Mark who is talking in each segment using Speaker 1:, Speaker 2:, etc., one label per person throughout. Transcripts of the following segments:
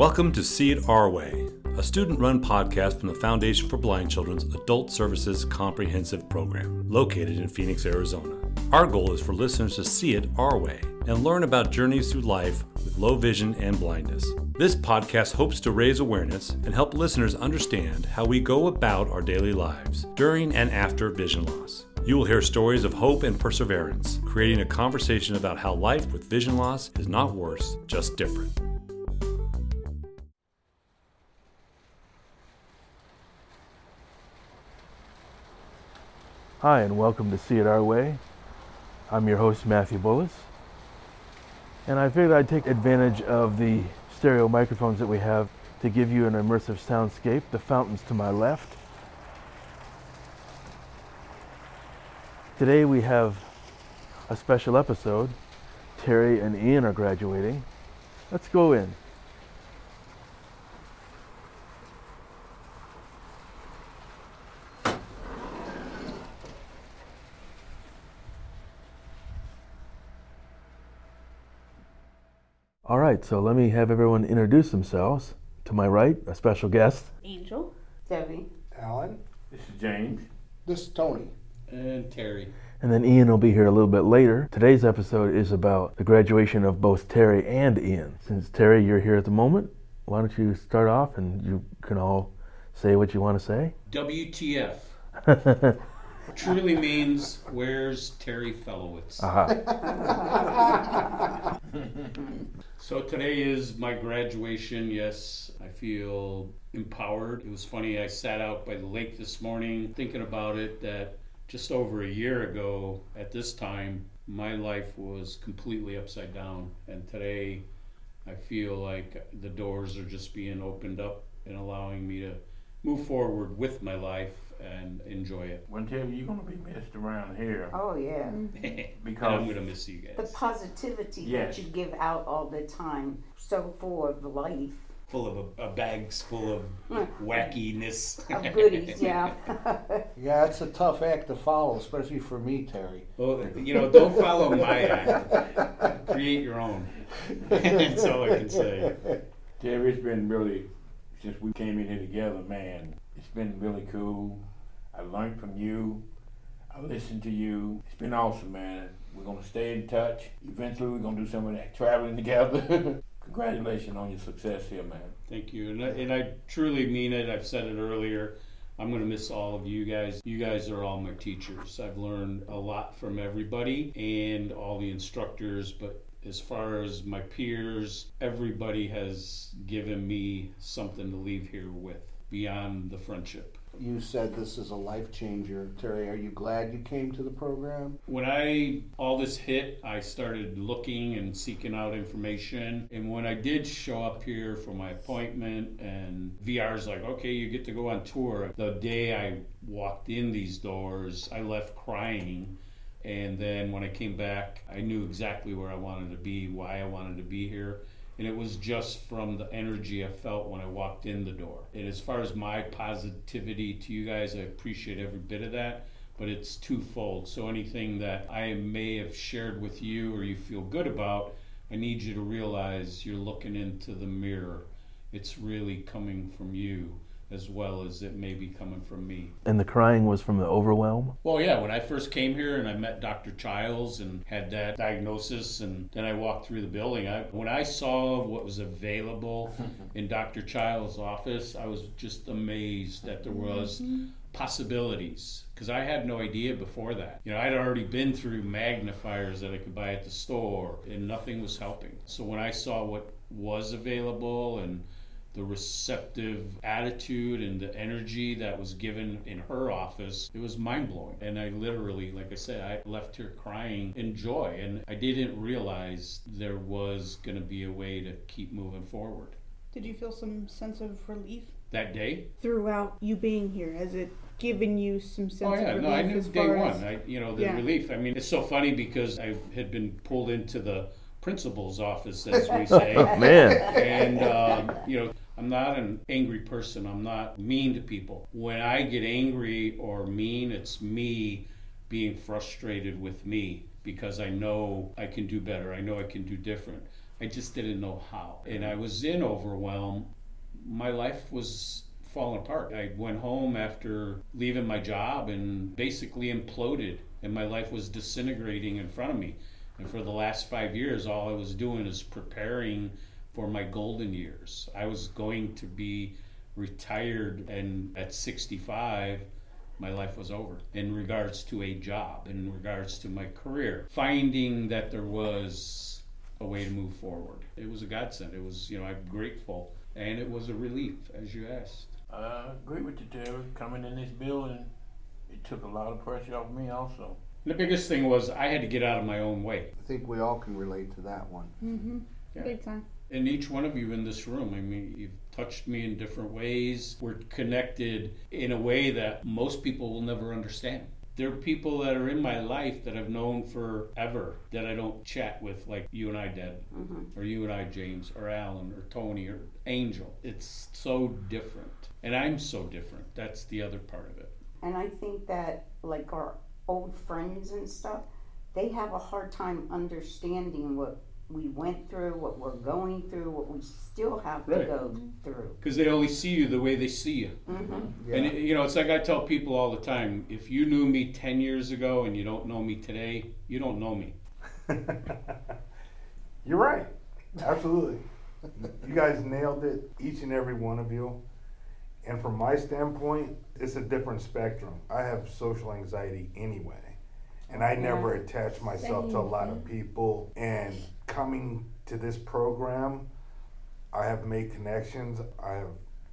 Speaker 1: Welcome to See It Our Way, a student run podcast from the Foundation for Blind Children's Adult Services Comprehensive Program, located in Phoenix, Arizona. Our goal is for listeners to see it our way and learn about journeys through life with low vision and blindness. This podcast hopes to raise awareness and help listeners understand how we go about our daily lives during and after vision loss. You will hear stories of hope and perseverance, creating a conversation about how life with vision loss is not worse, just different.
Speaker 2: Hi, and welcome to See It Our Way. I'm your host, Matthew Bullis. And I figured I'd take advantage of the stereo microphones that we have to give you an immersive soundscape. The fountains to my left. Today we have a special episode. Terry and Ian are graduating. Let's go in. All right, so let me have everyone introduce themselves. To my right, a special guest.
Speaker 3: Angel.
Speaker 4: Debbie.
Speaker 5: Alan.
Speaker 6: This is James.
Speaker 5: This is Tony.
Speaker 7: And Terry.
Speaker 2: And then Ian will be here a little bit later. Today's episode is about the graduation of both Terry and Ian. Since Terry, you're here at the moment, why don't you start off and you can all say what you want to say?
Speaker 7: WTF truly means where's Terry Fellowitz? Uh-huh.
Speaker 2: Aha.
Speaker 7: So today is my graduation. Yes, I feel empowered. It was funny. I sat out by the lake this morning thinking about it that just over a year ago at this time, my life was completely upside down. And today I feel like the doors are just being opened up and allowing me to move forward with my life and enjoy it.
Speaker 6: One tell you, you're gonna be missed around here
Speaker 4: Oh, yeah. Mm-hmm.
Speaker 7: and I'm going to miss you guys.
Speaker 4: The positivity
Speaker 6: Yes.
Speaker 4: that you give out all the time, so full of life,
Speaker 7: Full of a, a bags full of mm. wackiness.
Speaker 4: of goodies, yeah.
Speaker 5: Yeah, it's a tough act to follow, especially for me, Terry.
Speaker 7: Well, you know, don't follow my act. Create your own. That's all I can say.
Speaker 6: Terry, it's been really since we came in here together, man. It's been really cool. I learned from you. I listened to you. It's been awesome, man. We're gonna stay in touch. Eventually, we're gonna do some of that traveling together. Congratulations on your success here, man.
Speaker 7: Thank you, and I, and I truly mean it. I've said it earlier. I'm going to miss all of you guys. You guys are all my teachers. I've learned a lot from everybody and all the instructors, but as far as my peers, everybody has given me something to leave here with beyond the friendship.
Speaker 5: You said this is a life changer. Terry, are you glad you came to the program?
Speaker 7: when I all this hit, I started looking and seeking out information. And when I did show up here for my appointment, and VR's like, okay, you get to go on tour. The day I walked in these doors, I left crying. And then when I came back, I knew exactly where I wanted to be, why I wanted to be here. And it was just from the energy I felt when I walked in the door. And as far as my positivity to you guys, I appreciate every bit of that but it's twofold. So anything that I may have shared with you or you feel good about, I need you to realize you're looking into the mirror. It's really coming from you as well as it may be coming from me.
Speaker 2: And the crying was from the overwhelm.
Speaker 7: Well, yeah, when I first came here and I met Dr. Childs and had that diagnosis, and then I walked through the building, I, when I saw what was available in Dr. Childs' office, I was just amazed that there was mm-hmm. possibilities because I had no idea before that. You know, I'd already been through magnifiers that I could buy at the store, and nothing was helping. So when I saw what was available and the receptive attitude and the energy that was given in her office, it was mind blowing. And I literally, like I said, I left here crying in joy. And I didn't realize there was going to be a way to keep moving forward.
Speaker 3: Did you feel some sense of relief
Speaker 7: That day,
Speaker 3: throughout you being here? Has it given you some sense
Speaker 7: Oh yeah,
Speaker 3: of relief
Speaker 7: no, I knew day one. I, you know, the
Speaker 3: Yeah.
Speaker 7: relief. I mean, it's so funny because I had been pulled into the principal's office, as we say,
Speaker 2: Man.
Speaker 7: and um, you know, I'm not an angry person. I'm not mean to people. When I get angry or mean, it's me being frustrated with me because I know I can do better. I know I can do different. I just didn't know how. And I was in overwhelm. My life was falling apart. I went home after leaving my job and basically imploded, and my life was disintegrating in front of me. And for the last five years, all I was doing is preparing for my golden years. I was going to be retired, and at 65, my life was over in regards to a job, in regards to my career. Finding that there was a way to move forward. It was a godsend. It was, you know, I'm grateful, and it was a relief, as you asked.
Speaker 6: I agree with you, Terry. Coming in this building, it took a lot of pressure off me also.
Speaker 7: The biggest thing was I had to get out of my own way.
Speaker 5: I think we all can relate to that one.
Speaker 3: Mm-hmm.
Speaker 7: Yeah.
Speaker 3: Big time.
Speaker 7: And each one of you in this room, I mean, you've touched me in different ways. We're connected in a way that most people will never understand. There are people that are in my life that I've known forever that I don't chat with, like you and I did, or you and I, James, or Alan, or Tony, or Angel. It's so different. And I'm so different. That's the other part of it.
Speaker 4: And I think that, like our old friends and stuff, they have a hard time understanding what we went through, what we're going through, what we still have to go through.
Speaker 7: Because they only see you the way they see you.
Speaker 4: hmm
Speaker 7: And you know, it's like I tell people all the time: if you knew me ten years ago and you don't know me today, you don't know me.
Speaker 8: You're right. Absolutely. you guys nailed it, each and every one of you. And from my standpoint, it's a different spectrum. I have social anxiety anyway. And I never attach myself to a lot of people. And coming to this program, I have made connections. I have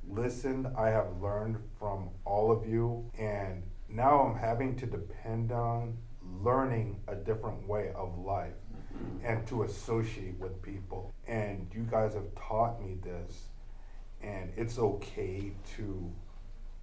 Speaker 8: listened. I have learned from all of you. And now I'm having to depend on learning a different way of life and to associate with people. And you guys have taught me this. And it's okay to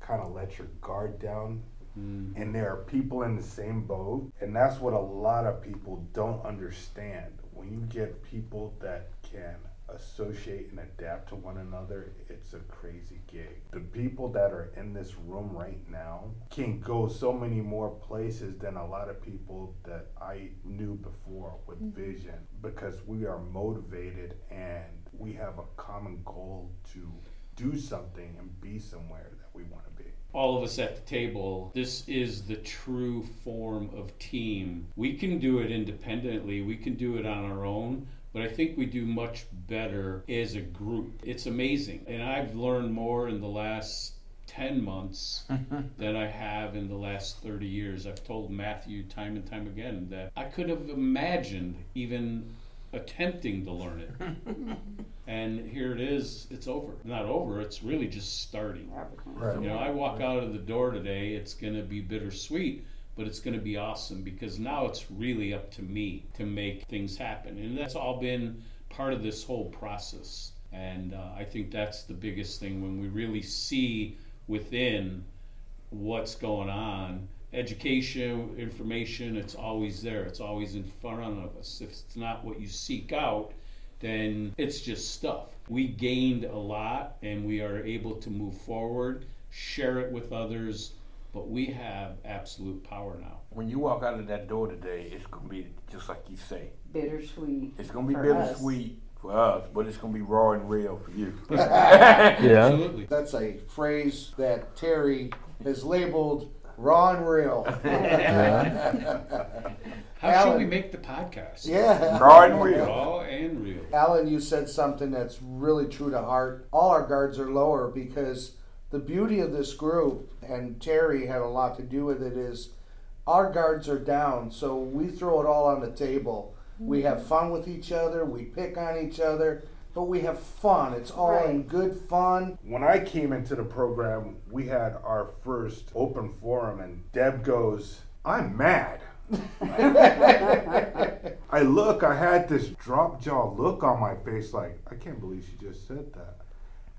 Speaker 8: kind of let your guard down. Mm-hmm. And there are people in the same boat. And that's what a lot of people don't understand. When you get people that can associate and adapt to one another, it's a crazy gig. The people that are in this room right now can go so many more places than a lot of people that I knew before with mm-hmm. vision because we are motivated and we have a common goal to do something and be somewhere that we want to be.
Speaker 7: All of us at the table, this is the true form of team. We can do it independently, we can do it on our own, but I think we do much better as a group. It's amazing. And I've learned more in the last 10 months than I have in the last 30 years. I've told Matthew time and time again that I could have imagined even attempting to learn it. and here it is, it's over. Not over, it's really just starting.
Speaker 8: Right.
Speaker 7: You know, I walk out of the door today, it's going to be bittersweet, but it's going to be awesome because now it's really up to me to make things happen. And that's all been part of this whole process. And uh, I think that's the biggest thing when we really see within what's going on. Education, information, it's always there. It's always in front of us. If it's not what you seek out, then it's just stuff. We gained a lot and we are able to move forward, share it with others, but we have absolute power now.
Speaker 6: When you walk out of that door today, it's gonna be just like you say.
Speaker 4: Bittersweet.
Speaker 6: It's gonna be
Speaker 4: For us.
Speaker 6: bittersweet for us, but it's gonna be raw and real for you.
Speaker 2: Yeah.
Speaker 7: Absolutely.
Speaker 5: That's a phrase that Terry has labeled raw and real.
Speaker 7: How should we make the podcast?
Speaker 5: yeah.
Speaker 6: raw and real.
Speaker 7: Raw and real.
Speaker 5: Alan, you said something that's really true to heart. All our guards are lower because the beauty of this group, and Terry had a lot to do with it, is our guards are down. So we throw it all on the table. We mm. have fun with each other, we pick on each other, but we have fun. It's all in good fun.
Speaker 8: When I came into the program, we had our first open forum, and Deb goes, I'm mad. I look, I had this drop jaw look on my face, like, I can't believe she just said that.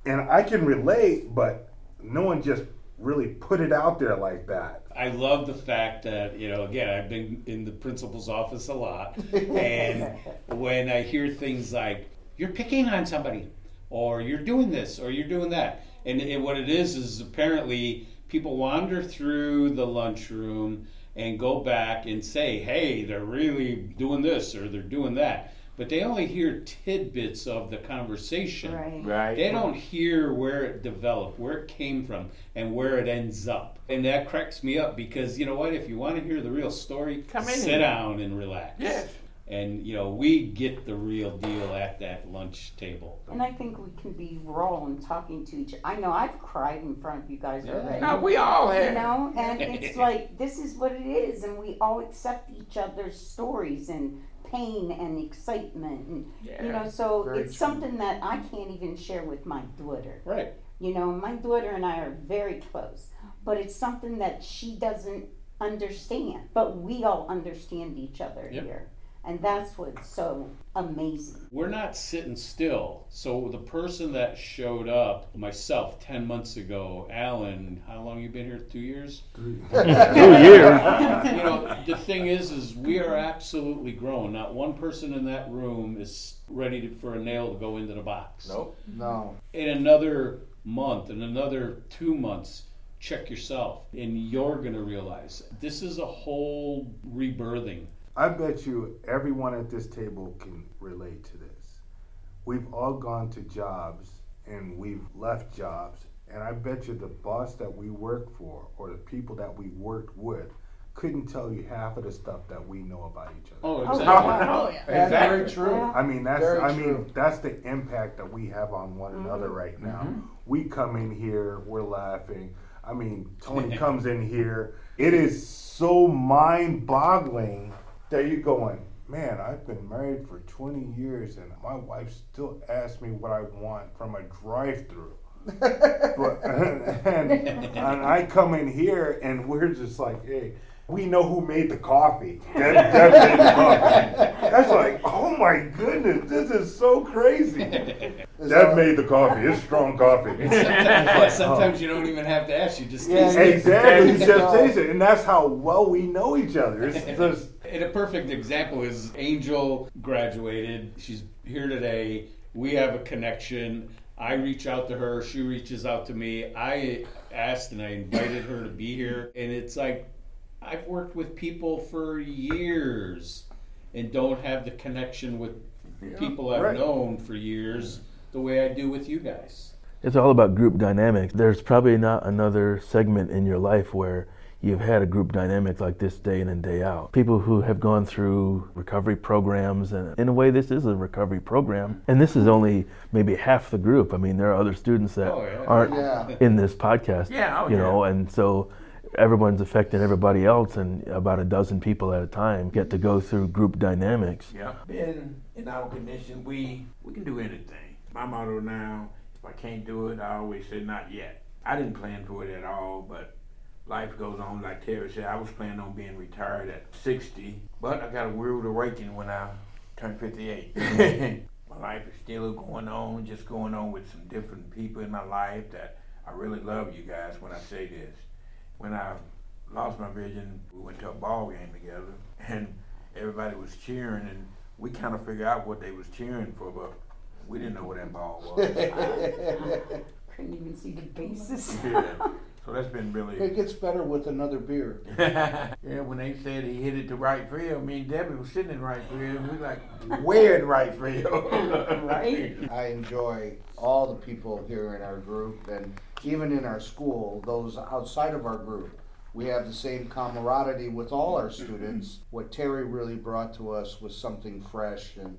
Speaker 8: And I can relate, but no one just really put it out there like that.
Speaker 7: I love the fact that, you know, again, I've been in the principal's office a lot. And when I hear things like, you're picking on somebody, or you're doing this, or you're doing that. And, and what it is, is apparently people wander through the lunchroom and go back and say, hey, they're really doing this or they're doing that. but they only hear tidbits of the conversation.
Speaker 4: Right.
Speaker 6: Right.
Speaker 7: They don't hear where it developed, where it came from, and where it ends up. And that cracks me up because you know what? If you want to hear the real story,
Speaker 6: Come in
Speaker 7: sit
Speaker 6: here.
Speaker 7: down and relax.
Speaker 6: Yes.
Speaker 7: And you know, we get the real deal at that lunch table.
Speaker 4: And I think we can be raw and talking to each. I know I've cried in front of you guys already.
Speaker 6: No, we all have.
Speaker 4: you know and it's like this is what it is and we all accept each other's stories and pain and excitement and you know so
Speaker 5: Very
Speaker 4: it's
Speaker 5: true.
Speaker 4: something that i can't even share with my daughter
Speaker 7: Right.
Speaker 4: you know my daughter and i are very close but it's something that she doesn't understand but we all understand each other
Speaker 7: Yep.
Speaker 4: here and that's what's so amazing
Speaker 7: We're not sitting still. So the person that showed up, myself, ten months ago, Alan, how long you been here? Two years.
Speaker 2: Two years.
Speaker 7: you know, the thing is, is we are absolutely grown. Not one person in that room is ready to, for a nail to go into the box.
Speaker 6: Nope.
Speaker 5: No.
Speaker 7: In another month, in another two months, check yourself, and you're gonna realize this is a whole rebirthing.
Speaker 8: I bet you everyone at this table can relate to this. We've all gone to jobs and we've left jobs, and I bet you the boss that we work for or the people that we worked with couldn't tell you half of the stuff that we know about each other.
Speaker 7: Oh,
Speaker 4: Oh,
Speaker 7: exactly.
Speaker 4: wow.
Speaker 5: That's oh,
Speaker 6: Exactly.
Speaker 5: very true.
Speaker 8: I mean that's
Speaker 5: Very
Speaker 8: I mean
Speaker 5: true.
Speaker 8: that's the impact that we have on one mm-hmm. another right now. Mm-hmm. We come in here, we're laughing. I mean, Tony comes in here. It is so mind-boggling that you're going, man. I've been married for 20 years, and my wife still asks me what I want from a drive-through. and, and I come in here, and we're just like, hey. We know who made the coffee. Deb, Deb made the coffee. That's like, oh my goodness, this is so crazy.
Speaker 5: Is
Speaker 8: Deb
Speaker 5: that-
Speaker 8: made the coffee. It's strong coffee.
Speaker 7: Sometimes you don't even have to ask. You just
Speaker 5: Yeah,
Speaker 7: taste it.
Speaker 8: exactly. You just taste it, and that's how well we know each other. It's just
Speaker 7: And a perfect example is Angel graduated. She's here today. We have a connection. I reach out to her. She reaches out to me. I asked and I invited her to be here. And it's like, I've worked with people for years and don't have the connection with people I've
Speaker 8: right.
Speaker 7: known for years the way I do with you guys.
Speaker 2: It's all about group dynamics. There's probably not another segment in your life where you've had a group dynamic like this day in and day out. People who have gone through recovery programs, and in a way, this is a recovery program. And this is only maybe half the group. I mean, there are other students that
Speaker 7: Oh, yeah.
Speaker 2: aren't
Speaker 5: Yeah.
Speaker 2: in this podcast.
Speaker 6: Yeah, oh,
Speaker 2: you
Speaker 6: yeah.
Speaker 2: know, and so everyone's affecting everybody else, and about a dozen people at a time get to go through group dynamics.
Speaker 6: Yeah. Being in our condition, we we can do anything. My motto now, if I can't do it, I always say not yet. I didn't plan for it at all, but life goes on. Like Terry said, I was planning on being retired at 60, but I got a rude awakening when I turned 58. my life is still going on, just going on with some different people in my life that I really love you guys when I say this. When I lost my vision, we went to a ball game together, and everybody was cheering, and we kind of figured out what they was cheering for, but we didn't know what that ball was.
Speaker 4: couldn't even see the bases
Speaker 6: Yeah. So that's been really.
Speaker 5: It gets better with another beer.
Speaker 6: yeah, when they said he hit it to right field, me and Debbie was sitting in right field, and we like, where in right field?
Speaker 4: Right.
Speaker 5: I enjoy all the people here in our group and even in our school, those outside of our group. We have the same camaraderie with all our students. What Terry really brought to us was something fresh, and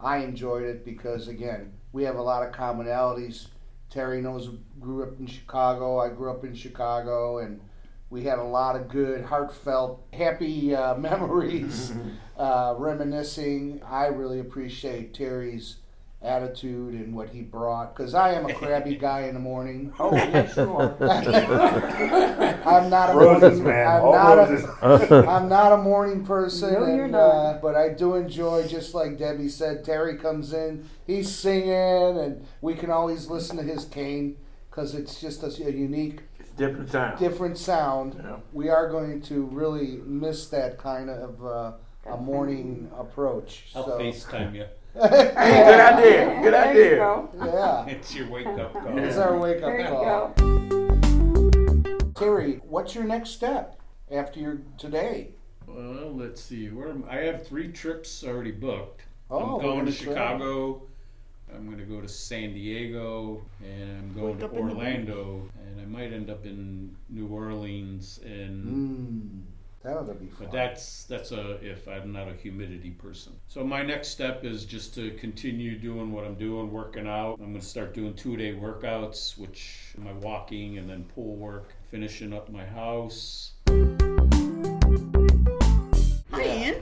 Speaker 5: I enjoyed it because, again, we have a lot of commonalities. Terry knows grew up in Chicago. I grew up in Chicago, and we had a lot of good, heartfelt, happy uh, memories, uh, reminiscing. I really appreciate Terry's attitude and what he brought because I am a crabby guy in the morning.
Speaker 6: oh, yes, you are.
Speaker 5: I'm not a
Speaker 8: roses,
Speaker 5: morning,
Speaker 8: man.
Speaker 5: I'm
Speaker 8: All
Speaker 5: not
Speaker 8: roses.
Speaker 5: A, I'm not a morning person,
Speaker 4: No, you're not.
Speaker 5: Uh, but I do enjoy, just like Debbie said. Terry comes in, he's singing, and we can always listen to his cane because it's just a, a unique,
Speaker 6: It's different sound.
Speaker 5: different sound.
Speaker 6: Yeah.
Speaker 5: We are going to really miss that kind of uh, a morning approach.
Speaker 7: I'll
Speaker 5: so,
Speaker 7: FaceTime you.
Speaker 6: Hey, good idea. Good
Speaker 4: there
Speaker 6: idea.
Speaker 4: you go
Speaker 5: yeah,
Speaker 7: It's your wake up call.
Speaker 5: it's our wake
Speaker 4: there you
Speaker 5: up call.
Speaker 4: go
Speaker 5: Terry, what's your next step after your today?
Speaker 7: Well, let's see. Where am- I have three trips already booked.
Speaker 5: Oh,
Speaker 7: I'm going
Speaker 5: gonna
Speaker 7: to
Speaker 5: travel.
Speaker 7: Chicago. I'm going to go to San Diego, and I'm going
Speaker 3: Wake
Speaker 7: to
Speaker 3: up in the
Speaker 7: Orlando, and I might end up in New Orleans. And
Speaker 5: Mm, that would be fun.
Speaker 7: but that's that's a if I'm not a humidity person. So my next step is just to continue doing what I'm doing, working out. I'm going to start doing two day workouts, which my walking and then pool work, finishing up my house.
Speaker 3: Hi, Ian.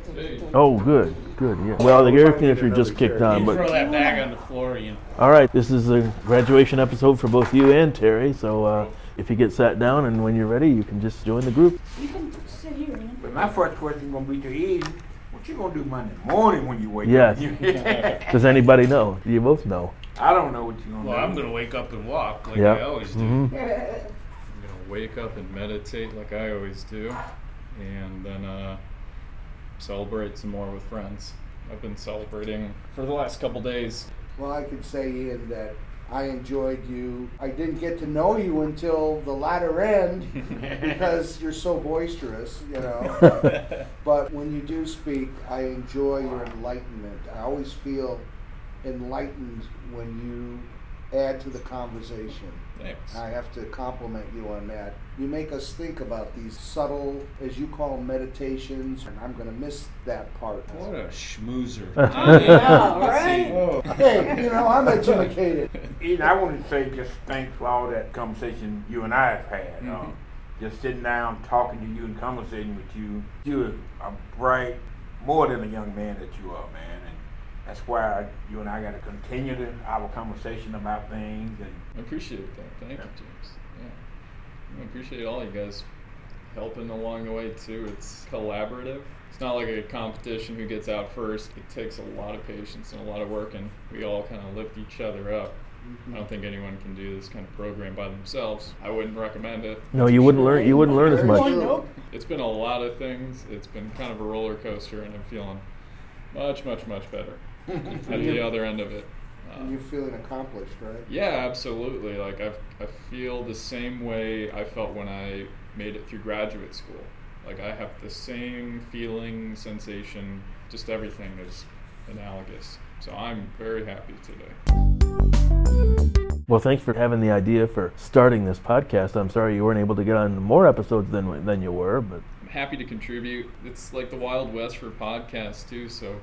Speaker 2: Oh, good, good, yeah. Well, the air conditioner just kicked on, but
Speaker 7: throw that bag on the floor, Ian.
Speaker 2: all right, this is a graduation episode for both you and Terry. So uh, if you get sat down and when you're ready, you can just join the group.
Speaker 3: You can sit here, Ian.
Speaker 6: But my first question is gonna be to Ian, what you gonna do Monday morning when you wake
Speaker 2: Yes.
Speaker 6: up?
Speaker 2: Does anybody know? Do you both know?
Speaker 6: I don't know what you're gonna
Speaker 7: Well,
Speaker 6: do.
Speaker 7: Well, I'm going to wake up and walk like
Speaker 2: Yeah.
Speaker 7: I always do.
Speaker 2: Mhm.
Speaker 9: I'm gonna wake up and meditate like I always do, and then uh, celebrate some more with friends. I've been celebrating for the last couple days.
Speaker 5: Well, I could say, Ian, that I enjoyed you. I didn't get to know you until the latter end because you're so boisterous, you know. but when you do speak, I enjoy your enlightenment. I always feel enlightened when you add to the conversation.
Speaker 9: Thanks.
Speaker 5: I have to compliment you on that. You make us think about these subtle, as you call meditations, and I'm going to miss that part.
Speaker 7: What a schmoozer.
Speaker 4: Yeah, right?
Speaker 7: Oh.
Speaker 5: Hey, you know, I'm educated.
Speaker 6: Ian, I want to say just thanks for all that conversation you and I have had. Uh,
Speaker 7: Mhm.
Speaker 6: just sitting down, talking to you, and conversating with you. You're a bright, more than a young man that you are, man. And that's why you and I got to continue to, our conversation about things. And
Speaker 9: I appreciate that. Thank you, James. Yeah. I appreciate all you guys helping along the way too. It's collaborative. It's not like a competition who gets out first. It takes a lot of patience and a lot of work, and we all kind of lift each other up. I don't think anyone can do this kind of program by themselves. I wouldn't recommend it.
Speaker 2: No, you wouldn't learn. You wouldn't learn as much.
Speaker 9: It's been a lot of things. It's been kind of a roller coaster, and I'm feeling much, much, much better at the other end of it. Uh,
Speaker 5: And you're feeling accomplished, right?
Speaker 9: yeah, absolutely. Like I, I feel the same way I felt when I made it through graduate school. Like I have the same feeling, sensation, just everything is analogous. So I'm very happy today.
Speaker 2: Well, thanks for having the idea for starting this podcast. I'm sorry you weren't able to get on more episodes than than you were, but
Speaker 9: I'm happy to contribute. It's like the Wild West for podcasts too. So,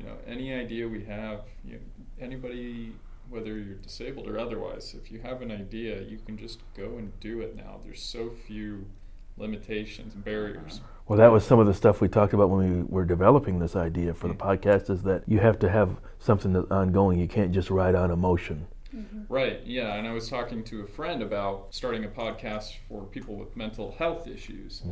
Speaker 9: you know, any idea we have, you anybody, whether you're disabled or otherwise, if you have an idea, you can just go and do it now. There's so few limitations and barriers. Mm-hmm.
Speaker 2: well, that was some of the stuff we talked about when we were developing this idea for the mm-hmm. podcast. Is that you have to have something that's ongoing. You can't just ride on emotion. Mm-hmm.
Speaker 9: Right, yeah. And I was talking to a friend about starting a podcast for people with mental health issues.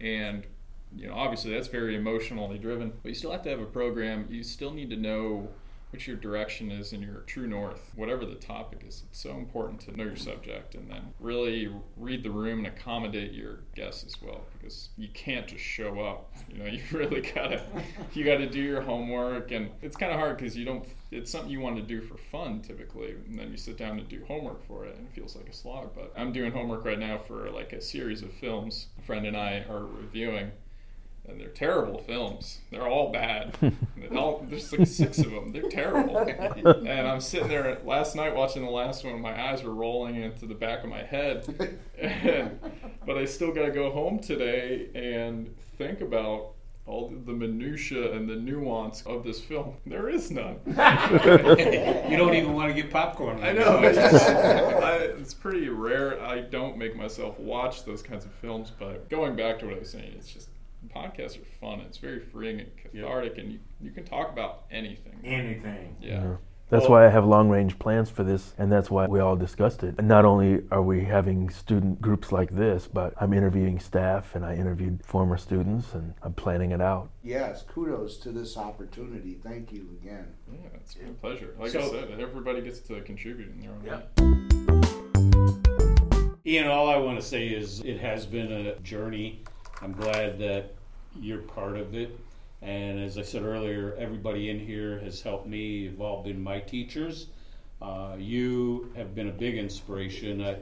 Speaker 9: And, you know, obviously that's very emotionally driven, but you still have to have a program. You still need to know what your direction is and your true north, whatever the topic is. It's so important to know your subject and then really read the room and accommodate your guests as well because you can't just show up. You know, you really gotta you gotta do your homework and it's kind of hard because you don't. It's something you want to do for fun typically, and then you sit down and do homework for it, and it feels like a slog. But I'm doing homework right now for like a series of films. A friend and I are reviewing and they're terrible films. They're all bad. All, there's like six of them. They're terrible. and I'm sitting there last night watching the last one. My eyes were rolling into the back of my head. And, but I still got to go home today and think about all the minutia and the nuance of this film. There is none.
Speaker 7: you don't even want to get popcorn.
Speaker 9: I know. It's, just- I, it's pretty rare. I don't make myself watch those kinds of films, but going back to what I was saying, it's just podcasts are fun. It's very freeing and cathartic, and you, you can talk about anything.
Speaker 6: anything.
Speaker 9: Yeah.
Speaker 2: That's
Speaker 7: Well-
Speaker 2: why I have long range plans for this, and that's why we all discussed it. And not only are we having student groups like this, but I'm interviewing staff and I interviewed former students, and I'm planning it out.
Speaker 5: Yes, kudos to this opportunity. Thank you again.
Speaker 9: Yeah, it's been a pleasure. Like I said, everybody gets to contribute in their own
Speaker 6: Yeah.
Speaker 9: way.
Speaker 7: Ian, all I want to say is it has been a journey. I'm glad that you're part of it. And as I said earlier, everybody in here has helped me You've all been my teachers. Uh, you have been a big inspiration. I,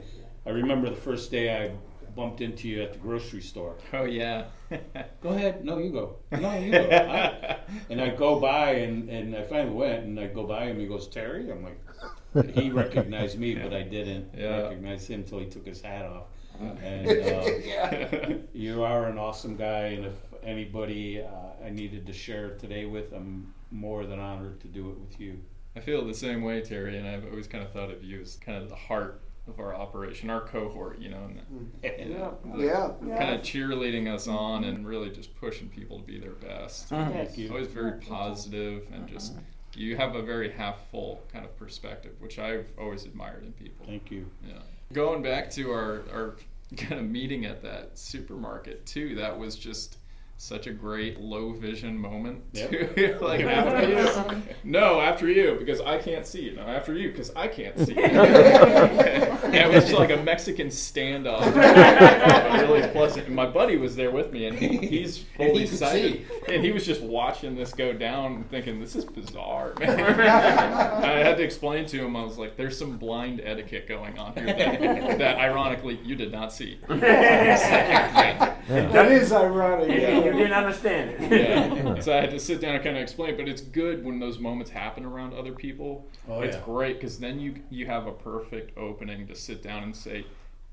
Speaker 7: I remember the first day I bumped into you at the grocery store.
Speaker 9: Oh yeah.
Speaker 7: Go ahead. No, you go. No, you go. I- and I go by and, and I finally went and I go by him. He goes, Terry. I'm like, he recognized me, but I didn't
Speaker 9: Yeah.
Speaker 7: recognize him until he took his hat off. And uh, you are an awesome guy, and if anybody uh, I needed to share today with, I'm more than honored to do it with you.
Speaker 9: I feel the same way, Terry, and I've always kind of thought of you as kind of the heart of our operation, our cohort, you know, and, and
Speaker 5: Yeah.
Speaker 9: kind of cheerleading us on and really just pushing people to be their best.
Speaker 7: Thank you.
Speaker 9: Always very positive and just you have a very half full kind of perspective, which I've always admired in people.
Speaker 7: Thank you.
Speaker 9: Yeah. Going back to our, our kind of meeting at that supermarket too, that was just such a great low vision moment.
Speaker 7: Yep.
Speaker 9: too. like after you. No, after you, because I can't see you. No, after you, because I can't see you. and it was like a Mexican standoff. really pleasant. And my buddy was there with me, and he, he's fully
Speaker 7: he could
Speaker 9: sighted. And he was just watching this go down and thinking, this is bizarre, man. I had to explain to him, I was like, there's some blind etiquette going on here that, that ironically you did not see.
Speaker 10: That is ironic.
Speaker 9: Yeah.
Speaker 10: You didn't understand it.
Speaker 9: yeah. So I had to sit down and kind of explain. But it's good when those moments happen around other people.
Speaker 7: Oh,
Speaker 9: it's
Speaker 7: yeah.
Speaker 9: great because then you you have a perfect opening to sit down and say,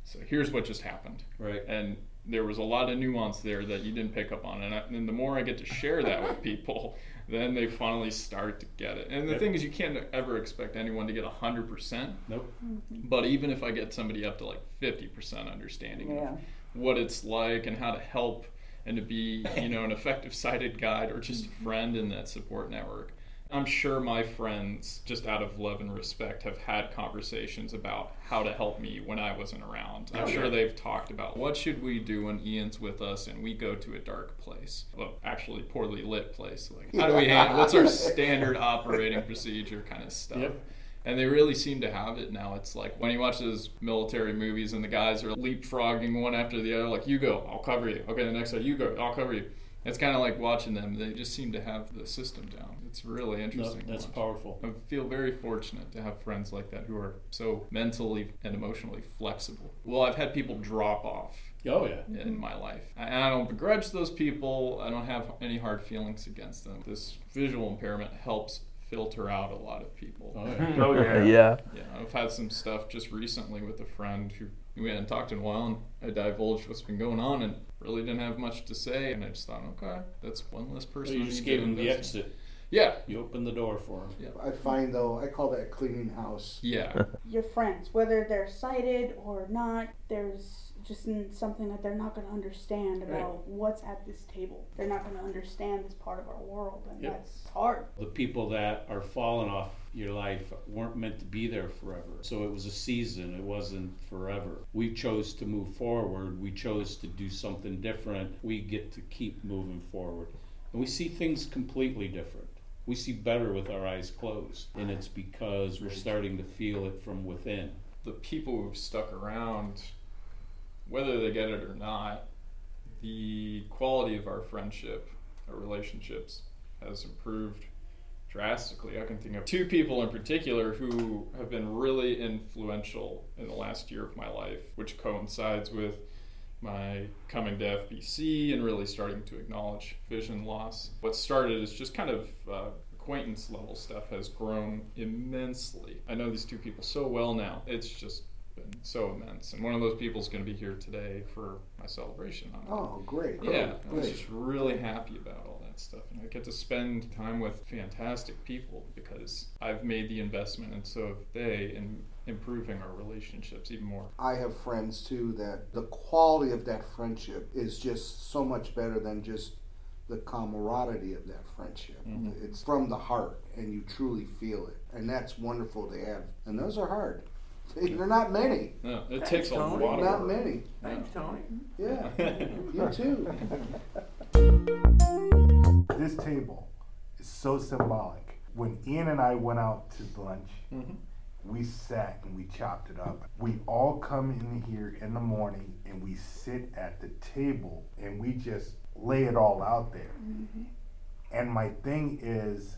Speaker 9: "So here's what just happened."
Speaker 7: Right.
Speaker 9: And there was a lot of nuance there that you didn't pick up on. And, I, and the more I get to share that with people, then they finally start to get it. And the
Speaker 7: Yep.
Speaker 9: thing is, you can't ever expect anyone to get hundred percent.
Speaker 7: Nope.
Speaker 9: But even if I get somebody up to like fifty percent understanding
Speaker 4: Yeah.
Speaker 9: What it's like and how to help and to be, you know, an effective sighted guide or just a mm-hmm. friend in that support network. I'm sure my friends, just out of love and respect, have had conversations about how to help me when I wasn't around. I'm oh, sure they've talked about what should we do when Ian's with us and we go to a dark place, well, actually poorly lit place. Like, how do we handle? What's our standard operating procedure kind of stuff?
Speaker 7: Yep.
Speaker 9: And they really seem to have it now. It's like when you watch those military movies and the guys are leapfrogging one after the other, like, you go, I'll cover you. Okay, the next side, you go, I'll cover you. It's kind of like watching them. They just seem to have the system down. It's really interesting. to
Speaker 7: that's powerful.
Speaker 9: I feel very fortunate to have friends like that who are so mentally and emotionally flexible. Well, I've had people drop off
Speaker 7: Oh yeah.
Speaker 9: in my life. And I don't begrudge those people. I don't have any hard feelings against them. This visual impairment helps filter out a lot of people.
Speaker 7: Oh yeah.
Speaker 10: Oh yeah.
Speaker 2: yeah.
Speaker 9: Yeah, I've had some stuff just recently with a friend who we hadn't talked in a while, and I divulged what's been going on, and really didn't have much to say, and I just thought, okay, that's one less
Speaker 7: So
Speaker 9: person.
Speaker 7: you just gave him the
Speaker 9: invest in.
Speaker 7: exit.
Speaker 9: Yeah,
Speaker 7: You opened the door for him.
Speaker 5: Yeah, I find though, I call that cleaning house.
Speaker 9: yeah,
Speaker 3: Your friends, whether they're sighted or not, there's just n- something that they're not going to understand about what's at this table. They're not going to understand this part of our world, and
Speaker 7: Yep.
Speaker 3: that's hard.
Speaker 7: The people that are falling off your life weren't meant to be there forever. So it was a season, it wasn't forever. We chose to move forward, we chose to do something different. We get to keep moving forward. And we see things completely different. We see better with our eyes closed. And it's because we're starting to feel it from within.
Speaker 9: the people who've stuck around, whether they get it or not, the quality of our friendship, our relationships, has improved drastically. I can think of two people in particular who have been really influential in the last year of my life, which coincides with my coming to FBC and really starting to acknowledge vision loss. What started as just kind of uh, acquaintance level stuff has grown immensely. I know these two people so well now. It's just so immense. And one of those people is going to be here today for my celebration. On.
Speaker 5: Oh, great.
Speaker 9: Yeah, I was just really happy about all that stuff. And I get to spend time with fantastic people because I've made the investment and so have they in improving our relationships even more.
Speaker 5: I have friends too that the quality of that friendship is just so much better than just the camaraderie of that friendship. Mm-hmm. It's from the heart and you truly feel it. And that's wonderful to have. And those are hard. They're not many.
Speaker 9: No, it
Speaker 10: Thanks,
Speaker 9: takes a
Speaker 10: Tony.
Speaker 9: lot of
Speaker 5: Not
Speaker 9: work.
Speaker 5: many.
Speaker 10: Thanks, Tony.
Speaker 5: Yeah. you too.
Speaker 8: This table is so symbolic. When Ian and I went out to lunch,
Speaker 9: Mhm.
Speaker 8: we sat and we chopped it up. We all come in here in the morning and we sit at the table and we just lay it all out there. And my thing is,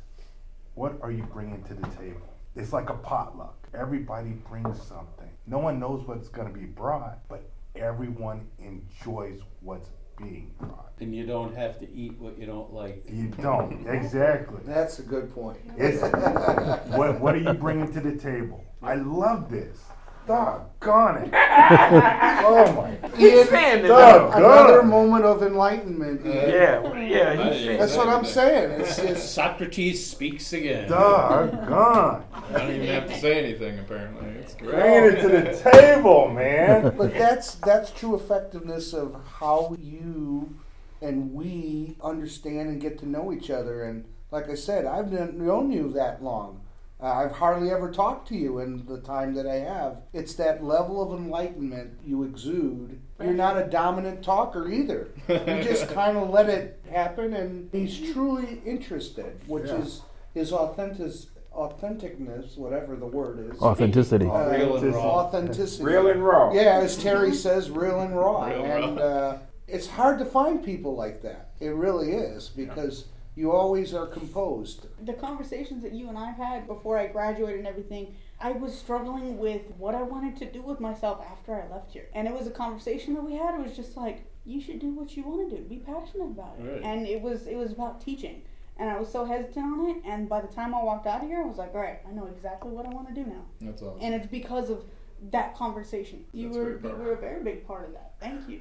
Speaker 8: what are you bringing to the table? It's like a potluck. Everybody brings something. No one knows what's going to be brought, but everyone enjoys what's being brought.
Speaker 7: And you don't have to eat what you don't like.
Speaker 8: You don't exactly.
Speaker 5: That's a good point.
Speaker 8: It's what what are you bringing to the table? I love this. Doggone it! oh my!
Speaker 5: Ian,
Speaker 10: saying it
Speaker 8: Doggone
Speaker 5: another moment of enlightenment. Ian.
Speaker 10: Yeah, well, yeah. He's
Speaker 9: didn't
Speaker 5: That's what I'm saying. It's just
Speaker 7: Socrates speaks again.
Speaker 8: Doggone!
Speaker 9: I don't even have to say anything apparently. It's great.
Speaker 8: Bringing it to the table, man.
Speaker 5: but that's that's true effectiveness of how you and we understand and get to know each other. And like I said, I've kn- known you that long. Uh, I've hardly ever talked to you in the time that I have. It's that level of enlightenment you exude. You're not a dominant talker either. You just kind of let it happen, and he's truly interested, which
Speaker 8: Yeah.
Speaker 5: is his authentic authenticness, whatever the word is.
Speaker 2: Authenticity.
Speaker 5: Uh,
Speaker 7: Real and raw.
Speaker 5: Authenticity.
Speaker 10: real and raw.
Speaker 5: Yeah, as Terry says, real and raw.
Speaker 9: Real
Speaker 5: and
Speaker 9: raw.
Speaker 5: Uh, it's hard to find people like that. It really is because you always are composed.
Speaker 3: the conversations that you and I've had before I graduated and everything, I was struggling with what I wanted to do with myself after I left here. And it was a conversation that we had. It was just like, you should do what you want to do. Be passionate about it.
Speaker 7: Right.
Speaker 3: And it was it was about teaching. And I was so hesitant on it. And by the time I walked out of here, I was like, all right, I know exactly what I want to do now.
Speaker 9: That's awesome.
Speaker 3: And it's because of that conversation. You
Speaker 9: That's
Speaker 3: were you were a very big part of that. Thank you.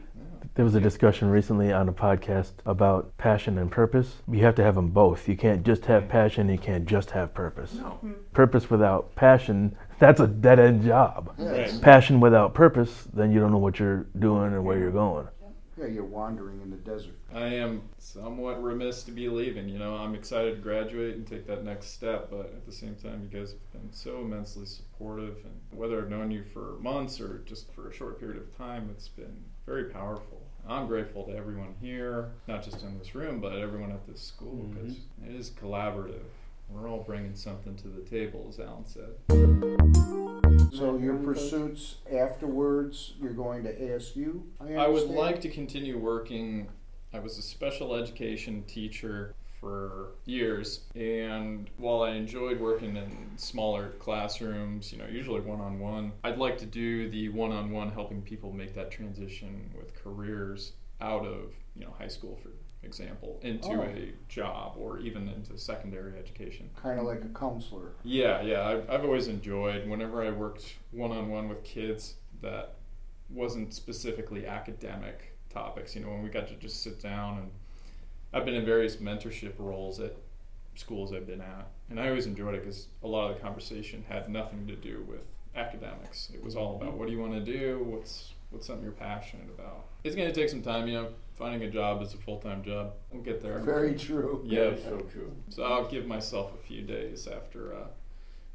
Speaker 2: There was a discussion recently on a podcast about passion and purpose. You have to have them both. You can't just have mm. passion, you can't just have purpose.
Speaker 7: No. Mm-hmm.
Speaker 2: Purpose without passion, that's a dead end job.
Speaker 7: Right.
Speaker 2: Passion without purpose, then you don't know what you're doing and where you're going.
Speaker 5: Yeah, you're wandering in the desert.
Speaker 9: I am somewhat remiss to be leaving. You know, I'm excited to graduate and take that next step, but at the same time, you guys have been so immensely supportive. And whether I've known you for months or just for a short period of time, it's been very powerful. I'm grateful to everyone here, not just in this room, but everyone at this school, mm-hmm. because it is collaborative. We're all bringing something to the table, as Alan said.
Speaker 5: So your pursuits afterwards, you're going to ASU. I,
Speaker 9: I would like to continue working. I was a special education teacher for years, and while I enjoyed working in smaller classrooms, you know, usually one on one, I'd like to do the one on one helping people make that transition with careers out of, you know, high school, for example, into
Speaker 5: Oh.
Speaker 9: a job or even into secondary education.
Speaker 5: kind of like a counselor.
Speaker 9: Yeah, yeah. I've, I've always enjoyed whenever I worked one on one with kids that wasn't specifically academic topics. You know, when we got to just sit down and I've been in various mentorship roles at schools I've been at, and I always enjoyed it because a lot of the conversation had nothing to do with academics. It was all about what do you want to do, what's what's something you're passionate about. It's going to take some time, you know. Finding a job is a full time job. We'll get there.
Speaker 5: Very true.
Speaker 9: Yeah,
Speaker 10: That's so true.
Speaker 9: so I'll give myself a few days after, uh,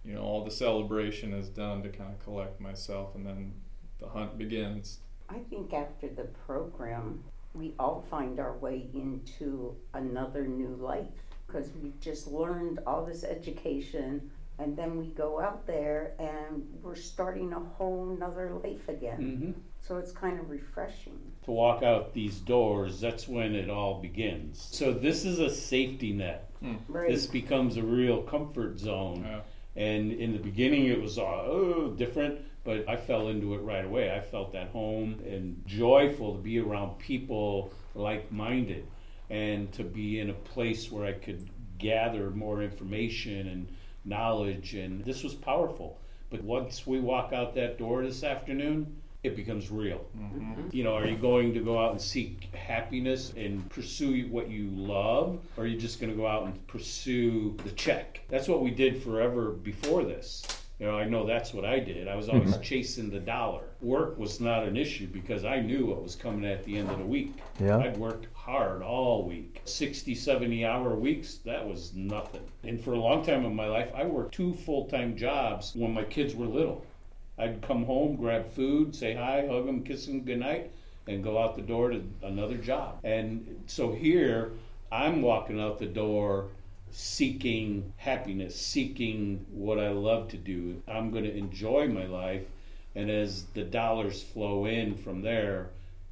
Speaker 9: you know, all the celebration is done to kind of collect myself, and then the hunt begins.
Speaker 4: I think after the program, we all find our way into another new life because we've just learned all this education and then we go out there and we're starting a whole nother life again.
Speaker 7: hmm
Speaker 4: So it's kind of refreshing.
Speaker 7: To walk out these doors, that's when it all begins. So this is a safety net.
Speaker 4: Right.
Speaker 7: This becomes a real comfort zone.
Speaker 9: Yeah.
Speaker 7: And in the beginning, it was uh, oh, different, but I fell into it right away. I felt at home and joyful to be around people like minded and to be in a place where I could gather more information and knowledge. And this was powerful. But once we walk out that door this afternoon, it becomes real. Mm-hmm. You know, are you going to go out and seek happiness and pursue what you love, or are you just going to go out and pursue the check? That's what we did forever before this. You know, I know that's what I did. I was always mm-hmm. chasing the dollar. Work was not an issue because I knew what was coming at the end of the week.
Speaker 2: Yeah.
Speaker 7: I'd worked hard all week. 60, 70 hour weeks, that was nothing. And for a long time in my life, I worked two full time jobs when my kids were little. I'd come home, grab food, say hi, hug them, kiss them goodnight, and go out the door to another job. And so here, I'm walking out the door seeking happiness, seeking what I love to do. I'm going to enjoy my life. And as the dollars flow in from there,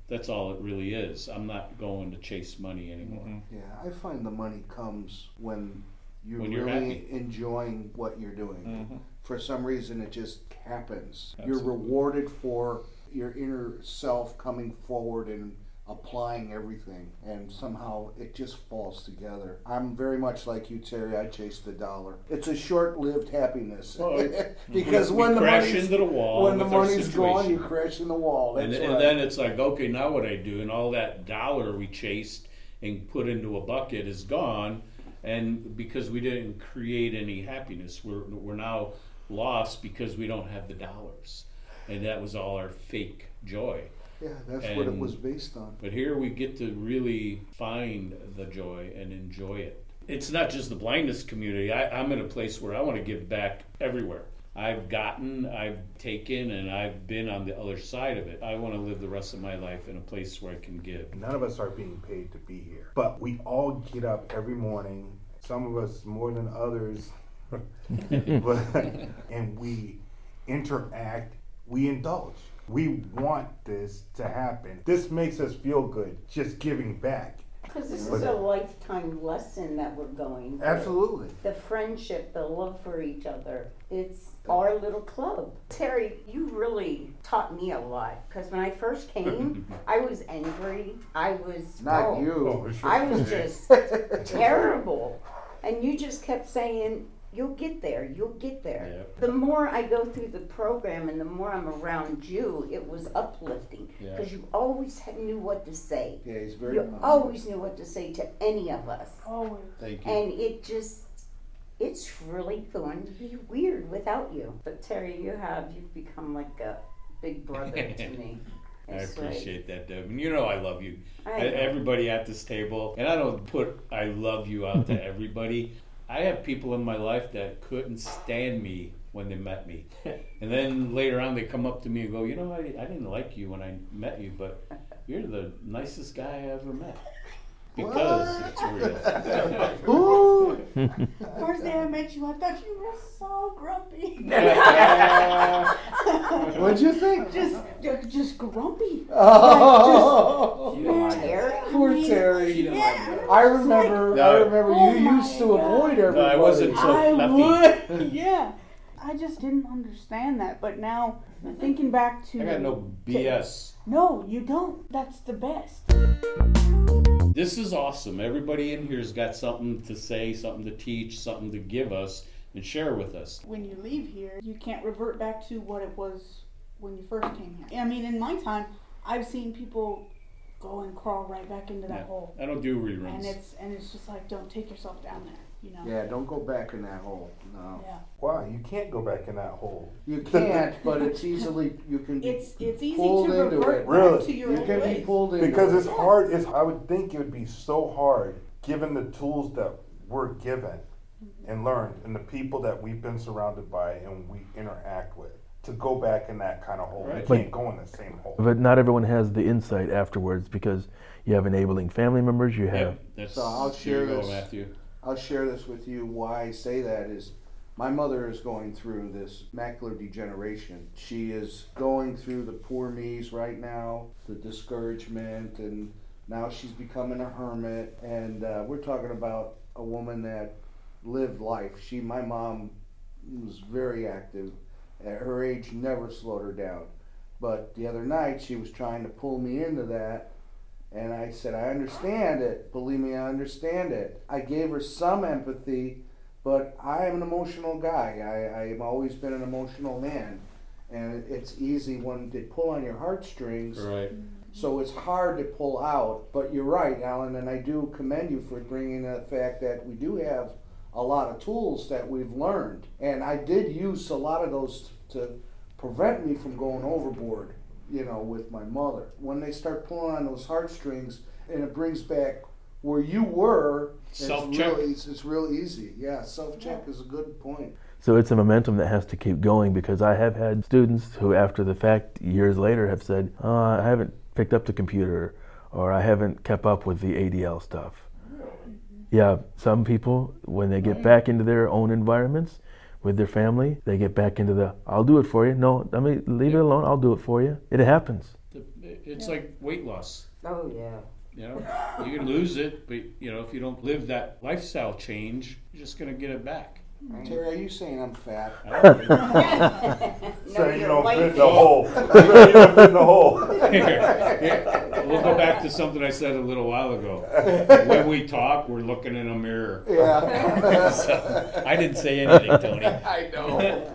Speaker 7: that's all it really is. I'm not going to chase money anymore. Mm-hmm.
Speaker 5: Yeah, I find the money comes when you're
Speaker 7: When you're
Speaker 5: really
Speaker 7: happy.
Speaker 5: enjoying what you're doing. Mm-hmm. For some reason, it just happens. You're rewarded for your inner self coming forward and applying everything and somehow it just falls together. I'm very much like you, Terry. I chase the dollar. It's a short-lived happiness
Speaker 7: Well,
Speaker 5: because when the
Speaker 7: crash into the wall
Speaker 5: when the money's gone, you crash in the wall. That's
Speaker 7: and,
Speaker 5: right.
Speaker 7: and then it's like, okay, now what I do? And all that dollar we chased and put into a bucket is gone, and because we didn't create any happiness, we're we're now lost because we don't have the dollars, and that was all our fake joy.
Speaker 5: yeah, that's what it was based on.
Speaker 7: But here we get to really find the joy and enjoy it. It's not just the blindness community. I, I'm in a place where I want to give back everywhere. I've gotten, I've taken, and I've been on the other side of it. I want to live the rest of my life in a place where I can give.
Speaker 8: None of us are being paid to be here, but we all get up every morning. Some of us more than others, but, and we interact. We indulge. We want this to happen. This makes us feel good. Just giving back.
Speaker 4: Because this
Speaker 8: Was
Speaker 4: is a lifetime lesson that we're going through.
Speaker 8: Absolutely.
Speaker 4: The friendship, the love for each other. It's our little club. Terry, you really taught me a lot. Because when I first came, I was angry. I was.
Speaker 5: Not
Speaker 4: oh,
Speaker 5: you.
Speaker 4: Oh, I was just terrible. And you just kept saying, You'll get there, you'll get there.
Speaker 7: Yep.
Speaker 4: The more I go through the program and the more I'm around you, it was uplifting.
Speaker 7: Yeah.
Speaker 4: Because you always had, knew what to say.
Speaker 5: Yeah, he's very.
Speaker 4: You
Speaker 5: positive.
Speaker 4: always knew what to say to any of us.
Speaker 3: Always.
Speaker 7: Thank you.
Speaker 4: And it just, it's really going to be weird without you. But Terry, you have, you've become like a big brother to me.
Speaker 7: I
Speaker 4: It's like-
Speaker 7: appreciate that, Deb. And you know I love you.
Speaker 4: I
Speaker 7: I-
Speaker 4: know.
Speaker 7: everybody at this table, and I don't put I love you out to everybody. I have people in my life that couldn't stand me when they met me. And then later on, they come up to me and go, You know, I, I didn't like you when I met you, but you're the nicest guy I ever met. Because it's real.
Speaker 5: Ooh.
Speaker 3: First day I met you, I thought you were so grumpy.
Speaker 5: What'd you think?
Speaker 3: just, just grumpy.
Speaker 5: Oh,
Speaker 6: She didn't like it.
Speaker 4: Terry?
Speaker 5: poor
Speaker 6: She
Speaker 5: Terry.
Speaker 6: didn't like.
Speaker 5: I remember. I remember
Speaker 3: Oh
Speaker 5: you used to
Speaker 3: God.
Speaker 5: avoid everybody.
Speaker 7: No, I wasn't so
Speaker 3: I
Speaker 7: fluffy.
Speaker 3: would, yeah. I just didn't understand that, but now thinking back to
Speaker 7: I got no BS.
Speaker 3: No, you don't. That's the best.
Speaker 7: This is awesome. Everybody in here's got something to say, something to teach, something to give us and share with us.
Speaker 3: When you leave here, you can't revert back to what it was when you first came here. I mean, in my time, I've seen people go and crawl right back into that
Speaker 7: Yeah.
Speaker 3: hole,
Speaker 7: I don't do reruns.
Speaker 3: and it's and it's just like, don't take yourself down there. You know.
Speaker 5: Yeah, don't go back in that hole. No,
Speaker 3: Yeah.
Speaker 8: Wow, you can't go back in that hole.
Speaker 5: you can't. but it's easily you can. be
Speaker 3: It's it's easy
Speaker 5: Pulled
Speaker 3: to
Speaker 5: into
Speaker 3: revert
Speaker 5: it.
Speaker 3: back
Speaker 8: Really?
Speaker 3: to your
Speaker 5: You
Speaker 3: old
Speaker 5: can be
Speaker 3: ways.
Speaker 5: pulled into
Speaker 8: Because
Speaker 5: it.
Speaker 8: it's hard. It's, I would think it would be so hard, given the tools that we're given mm-hmm. and learned, and the people that we've been surrounded by and we interact with, to go back in that kind of hole.
Speaker 7: Right.
Speaker 8: You can't go in the same hole.
Speaker 2: But not everyone has the insight afterwards because you have enabling family members, you have
Speaker 7: Yep, that's,
Speaker 5: So I'll
Speaker 7: here
Speaker 5: share
Speaker 7: you go,
Speaker 5: this.
Speaker 7: Matthew.
Speaker 5: I'll share this with you. Why I say that is my mother is going through this macular degeneration. She is going through the poor me's right now, the discouragement, and now she's becoming a hermit. And uh, we're talking about a woman that lived life. She, my mom, was very active. At her age, never slowed her down. But the other night, she was trying to pull me into that. And I said, I understand it. Believe me, I understand it. I gave her some empathy, but I am an emotional guy. I, I've always been an emotional man. And it's easy when they pull on your heartstrings.
Speaker 7: Right.
Speaker 5: So it's hard to pull out. But you're right, Alan, and I do commend you for bringing the fact that we do have a lot of tools that we've learned. And I did use a lot of those to prevent me from going overboard, you know, with my mother. When they start pulling on those heartstrings and it brings back where you were, it's
Speaker 7: Self-check.
Speaker 5: really, it's, it's real easy. Yeah, self check is a good point.
Speaker 2: So it's a momentum that has to keep going because I have had students who, after the fact, years later, have said, oh, I haven't picked up the computer or I haven't kept up with the ADL stuff. Yeah, some people, when they get back into their own environments with their family, they get back into the, I'll do it for you. No, I mean, leave it alone. I'll do it for you. It happens.
Speaker 7: The- It's like weight loss.
Speaker 4: Oh, yeah.
Speaker 7: You know, you can lose it, but you know if you don't live that lifestyle change, you're just gonna get it back.
Speaker 5: Terry, are you saying I'm fat?
Speaker 7: I don't
Speaker 8: saying you don't fit in the hole. He's you don't fit in the hole.
Speaker 7: Yeah, we'll go back to something I said a little while ago. When we talk, we're looking in a mirror.
Speaker 5: Yeah.
Speaker 7: I didn't say anything, Tony.
Speaker 5: I know.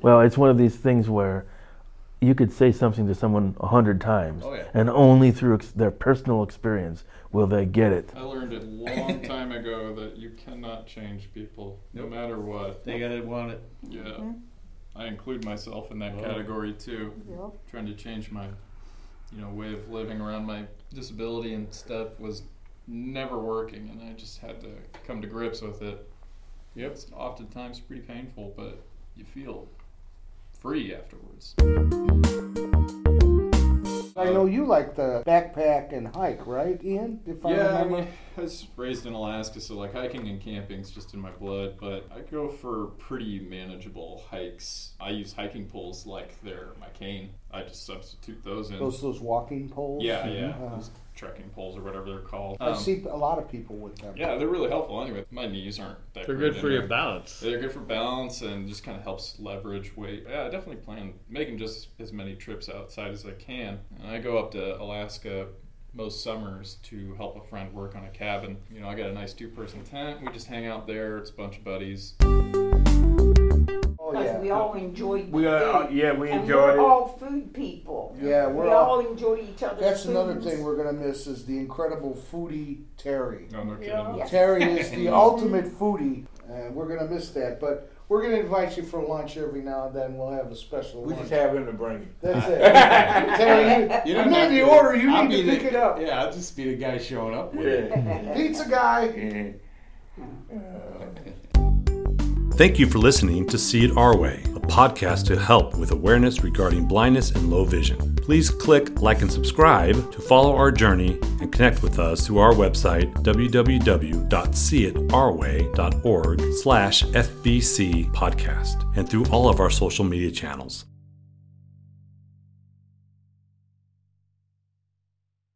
Speaker 2: Well, it's one of these things where you could say something to someone a hundred times,
Speaker 9: Oh, yeah.
Speaker 2: and only through ex- their personal experience will they get it.
Speaker 9: I learned a long time ago that you cannot change people, no matter what.
Speaker 7: They gotta want it.
Speaker 9: Yeah. Mm-hmm. I include myself in that
Speaker 7: Oh.
Speaker 9: category too. Trying to change my, you know, way of living around my disability and stuff was never working, and I just had to come to grips with it.
Speaker 7: Yep.
Speaker 9: It's oftentimes pretty painful, but you feel free afterwards.
Speaker 5: I know you like the backpack and hike, right, Ian? If I
Speaker 9: Yeah, I
Speaker 5: remember.
Speaker 9: mean, I was raised in Alaska, so like hiking and camping's just in my blood. But I go for pretty manageable hikes. I use hiking poles like they're my cane. I just substitute those in.
Speaker 5: Those those walking poles.
Speaker 9: yeah, yeah,
Speaker 5: Uh,
Speaker 9: trekking poles or whatever they're called.
Speaker 5: I
Speaker 9: Um,
Speaker 5: see a lot of people with them.
Speaker 9: Yeah, they're really helpful. Anyway, my knees aren't that good.
Speaker 7: They're
Speaker 9: great
Speaker 7: good for your balance.
Speaker 9: They're good for balance and just kind of helps leverage weight. Yeah, I definitely plan making just as many trips outside as I can. And I go up to Alaska most summers to help a friend work on a cabin. You know, I got a nice two-person tent. We just hang out there. It's a bunch of buddies.
Speaker 5: Oh
Speaker 4: Because
Speaker 5: yeah.
Speaker 4: we all enjoyed the
Speaker 10: We are, uh,
Speaker 4: food.
Speaker 10: yeah, we
Speaker 4: and
Speaker 10: enjoyed
Speaker 4: we're
Speaker 10: it.
Speaker 4: all food people.
Speaker 5: Yeah,
Speaker 4: We
Speaker 5: we're
Speaker 4: all
Speaker 5: all.
Speaker 4: enjoy each other's
Speaker 5: That's another thing we're gonna miss is the incredible foodie Terry.
Speaker 9: No, no kidding.
Speaker 3: Yeah.
Speaker 4: Yes.
Speaker 5: Terry is the mm-hmm. ultimate foodie, and we're gonna miss that. But we're gonna invite you for lunch every now and then. We'll have a special
Speaker 10: We
Speaker 5: lunch.
Speaker 10: just have him to bring it.
Speaker 5: That's it. Terry, you,
Speaker 7: You
Speaker 5: I
Speaker 7: don't
Speaker 5: made the
Speaker 7: to-
Speaker 5: order. You
Speaker 7: I'll
Speaker 5: need to
Speaker 7: be
Speaker 5: pick
Speaker 7: the-
Speaker 5: it up.
Speaker 7: Yeah, I'll just be the guy showing up with it.
Speaker 10: Yeah.
Speaker 5: Pizza guy.
Speaker 1: Thank you for listening to See It Our Way, a podcast to help with awareness regarding blindness and low vision. Please click like and subscribe to follow our journey and connect with us through our website www.seeitourway.org slash FBC podcast and through all of our social media channels.